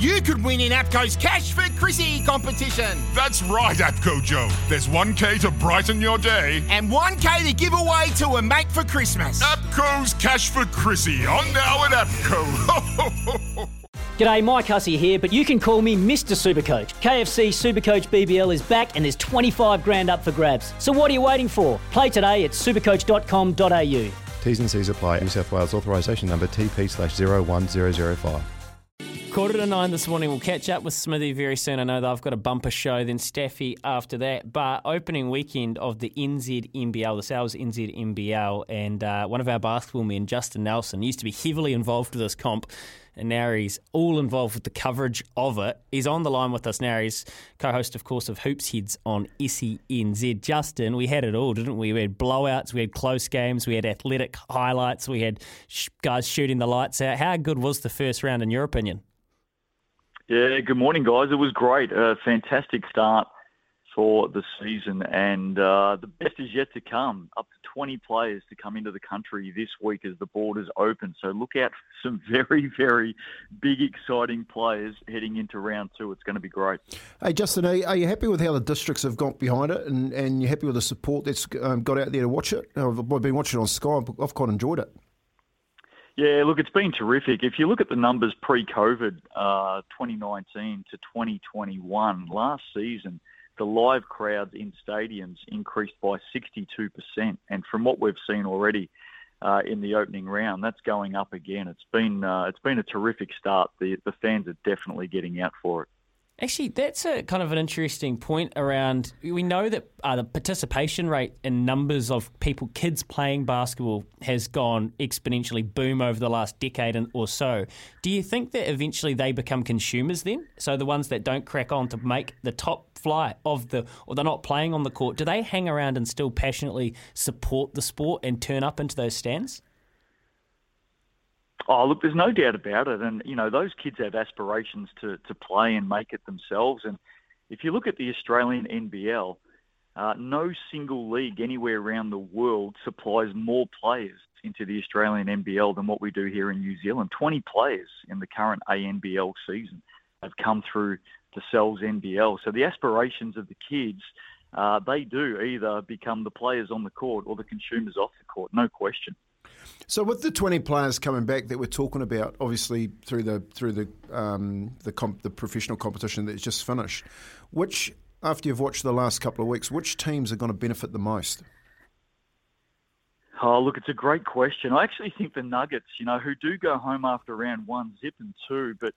You could win in APCO's Cash for Chrissy competition. That's right, APCO Joe. There's 1K to brighten your day. And 1K to give away to a mate for Christmas. APCO's Cash for Chrissy on now at APCO. G'day, Mike Hussey here, but you can call me Mr. Supercoach. KFC Supercoach BBL is back and there's 25 grand up for grabs. So what are you waiting for? Play today at supercoach.com.au. T's and C's apply. New South Wales authorisation number TP slash 01005. Quarter to nine this morning. We'll catch up with Smithy very soon. I know that I've got a bumper show, then Staffy after that. But opening weekend of the NZ NBL, the Sal's NZ NBL, and uh, one of our basketball men, Justin Nelson, used to be heavily involved with this comp, and now he's all involved with the coverage of it. He's on the line with us now. He's co-host, of course, of Hoops Heads on SENZ. Justin, we had it all, didn't we? We had blowouts, we had close games, we had athletic highlights, we had sh- guys shooting the lights out. How good was the first round, in your opinion? Yeah, good morning, guys. It was great. A fantastic start for the season, and uh, the best is yet to come. Up to 20 players to come into the country this week as the borders open. So look out for some very, very big, exciting players heading into round two. It's going to be great. Hey, Justin, are you, happy with how the districts have got behind it, and, and you're happy with the support that's um, got out there to watch it? I've been watching it on Sky. I've quite enjoyed it. Yeah, look, it's been terrific. If you look at the numbers pre-COVID, uh, 2019 to 2021, last season, the live crowds in stadiums increased by 62%. And from what we've seen already uh, in the opening round, that's going up again. It's been uh, it's been a terrific start. The the fans are definitely getting out for it. Actually, that's a kind of an interesting point around. We know that uh, the participation rate in numbers of people, kids playing basketball, has gone exponentially boom over the last decade or so. Do you think that eventually they become consumers then? So the ones that don't crack on to make the top flight of the, or they're not playing on the court, do they hang around and still passionately support the sport and turn up into those stands? Oh, look, there's no doubt about it. And, you know, those kids have aspirations to, to play and make it themselves. And if you look at the Australian NBL, uh, no single league anywhere around the world supplies more players into the Australian NBL than what we do here in New Zealand. 20 players in the current ANBL season have come through the Sal's NBL. So the aspirations of the kids, uh, they do either become the players on the court or the consumers off the court, no question. So with the twenty players coming back that we're talking about, obviously through the through the um, the, comp, the professional competition that's just finished, which after you've watched the last couple of weeks, which teams are going to benefit the most? Oh, look, it's a great question. I actually think the Nuggets, you know, who do go home after round one, zip and two, but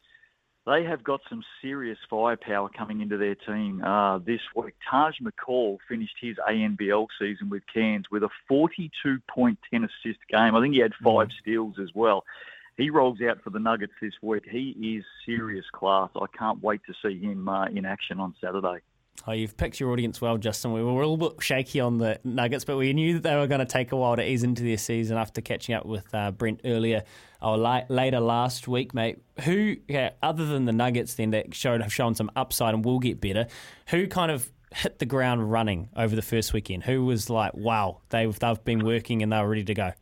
they have got some serious firepower coming into their team uh, this week. Taj McCall finished his ANBL season with Cairns with a 42 point 10 assist game. I think he had five mm. steals as well. He rolls out for the Nuggets this week. He is serious class. I can't wait to see him uh, in action on Saturday. Oh, you've picked your audience well, Justin. We were a little bit shaky on the Nuggets, but we knew that they were going to take a while to ease into their season after catching up with uh, Brent earlier or la- later last week, mate. Who, yeah, other than the Nuggets, then that showed have shown some upside and will get better. Who kind of hit the ground running over the first weekend? Who was like, wow, they've they've been working and they're ready to go?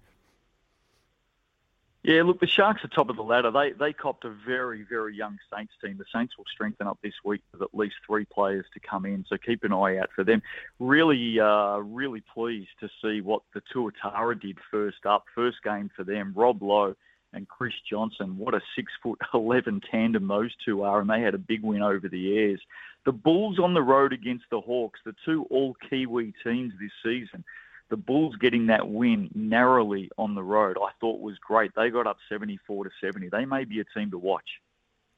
Yeah, look, the Sharks are top of the ladder. They they copped a very very young Saints team. The Saints will strengthen up this week with at least three players to come in, so keep an eye out for them. Really, uh, really pleased to see what the Tuatara did first up, first game for them. Rob Loe and Chris Johnson. What a six foot eleven tandem those two are, and they had a big win over the Airs. The Bulls on the road against the Hawks, the two all Kiwi teams this season. The Bulls getting that win narrowly on the road, I thought was great. They got up 74 to 70. They may be a team to watch.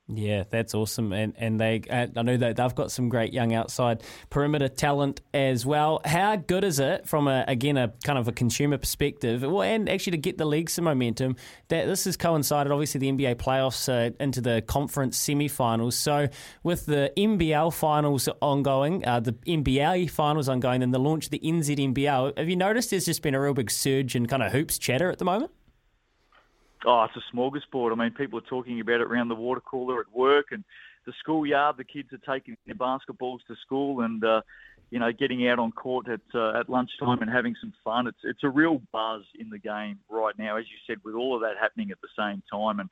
Yeah, that's awesome, and and they uh, I know that they've got some great young outside perimeter talent as well. How good is it from a again a kind of a consumer perspective, well, and actually to get the league some momentum that this has coincided obviously the NBA playoffs uh, into the conference semi-finals. So with the NBL finals ongoing, uh, the NBA finals ongoing, and the launch of the NZNBL, have you noticed there's just been a real big surge in kind of hoops chatter at the moment? Oh, it's a smorgasbord. I mean, people are talking about it around the water cooler at work and the schoolyard. The kids are taking their basketballs to school and, uh, you know, getting out on court at uh, at lunchtime and having some fun. It's it's a real buzz in the game right now, as you said, with all of that happening at the same time. And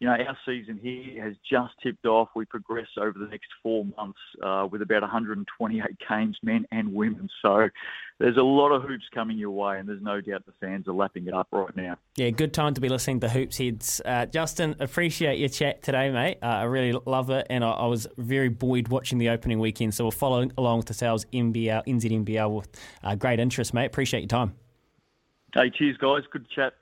you know, our season here has just tipped off. We progress over the next four months uh, with about 128 games, men and women. So there's a lot of hoops coming your way, and there's no doubt the fans are lapping it up right now. Yeah, good time to be listening to Hoops Heads. Uh, Justin, appreciate your chat today, mate. Uh, I really love it, and I, I, was very buoyed watching the opening weekend. So we're following along with the Sal's NBL, NZNBL with uh, great interest, mate. Appreciate your time. Hey, cheers, guys. Good chat.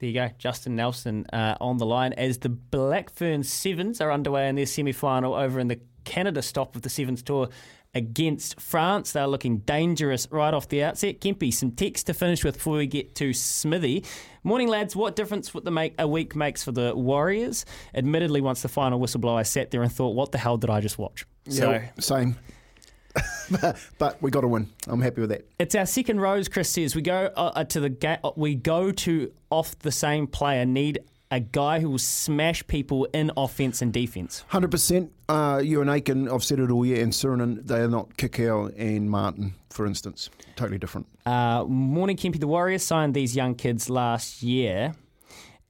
There you go, Justin Nelson uh, on the line as the Blackfern Sevens are underway in their semi final over in the Canada stop of the Sevens Tour against France. They're looking dangerous right off the outset. Kempy, some text to finish with before we get to Smithy. Morning, lads. What difference would the make a week makes for the Warriors? Admittedly, once the final whistle blew, I sat there and thought, "What the hell did I just watch?" Yeah, so, same. but we got to win. I'm happy with that. It's our second rose. Chris says we go uh, uh to the ga- uh, we go to off the same player. Need a guy who will smash people in offense and defense. Hundred percent. Uh, Euan Aitken, I've said it all year, and Surin, they are not Kikau and Martin, for instance. Totally different. Uh, morning, Kempy. The Warriors signed these young kids last year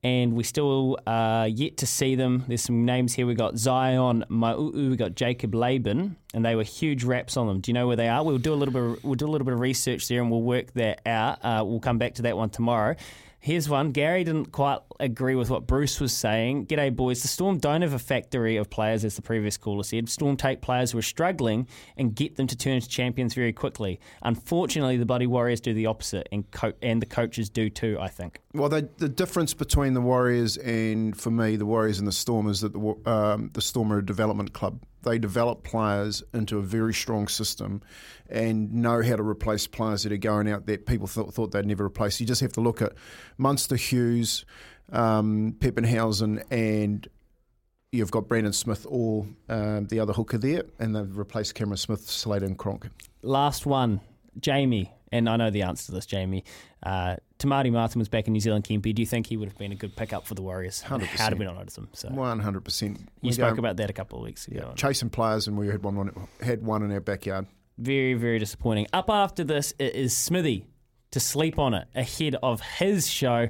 and we still uh, yet to see them. There's some names here. We got Zion Mau'u, we got Jacob Laban, and they were huge raps on them. Do you know where they are? We'll do a little bit. Of, we'll do a little bit of research there, and we'll work that out. Uh, we'll come back to that one tomorrow. Here's one. Gary didn't quite agree with what Bruce was saying. G'day, boys. The Storm don't have a factory of players, as the previous caller said. Storm take players who are struggling and get them to turn into champions very quickly. Unfortunately, the Bloody Warriors do the opposite, and co- and the coaches do too. I think. Well, they, the difference between the Warriors and, for me, the Warriors and the Storm is that the um, the Storm are a development club they develop players into a very strong system and know how to replace players that are going out that people thought, thought they'd never replace. You just have to look at Munster Hughes, um, Papenhuyzen, and you've got Brandon Smith or um, the other hooker there, and they've replaced Cameron Smith, Slater, and Cronk. Last one, Jamie and I know the answer to this, Jamie. Uh, Maire Martin was back in New Zealand, Kempy. Do you think he would have been a good pickup for the Warriors? 100%. How did we not notice him? So. 100%. You spoke about that a couple of weeks ago. Yeah, chasing players, and we had one, had one in our backyard. Very, very disappointing. Up after this it is Smithy to sleep on it ahead of his show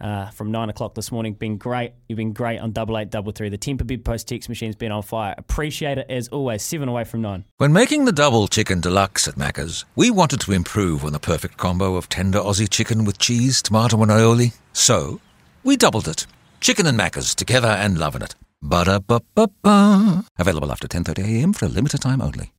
uh, from nine o'clock this morning. Been great. You've been great on double eight double three. The Temper Post text machine's been on fire. Appreciate it as always. Seven away from nine. When making the double chicken deluxe at Macca's, we wanted to improve on the perfect combo of tender Aussie chicken with cheese, tomato, and aioli. So we doubled it. Chicken and Macca's together and loving it. Ba da ba ba ba. Available after 10:30 a.m. for a limited time only.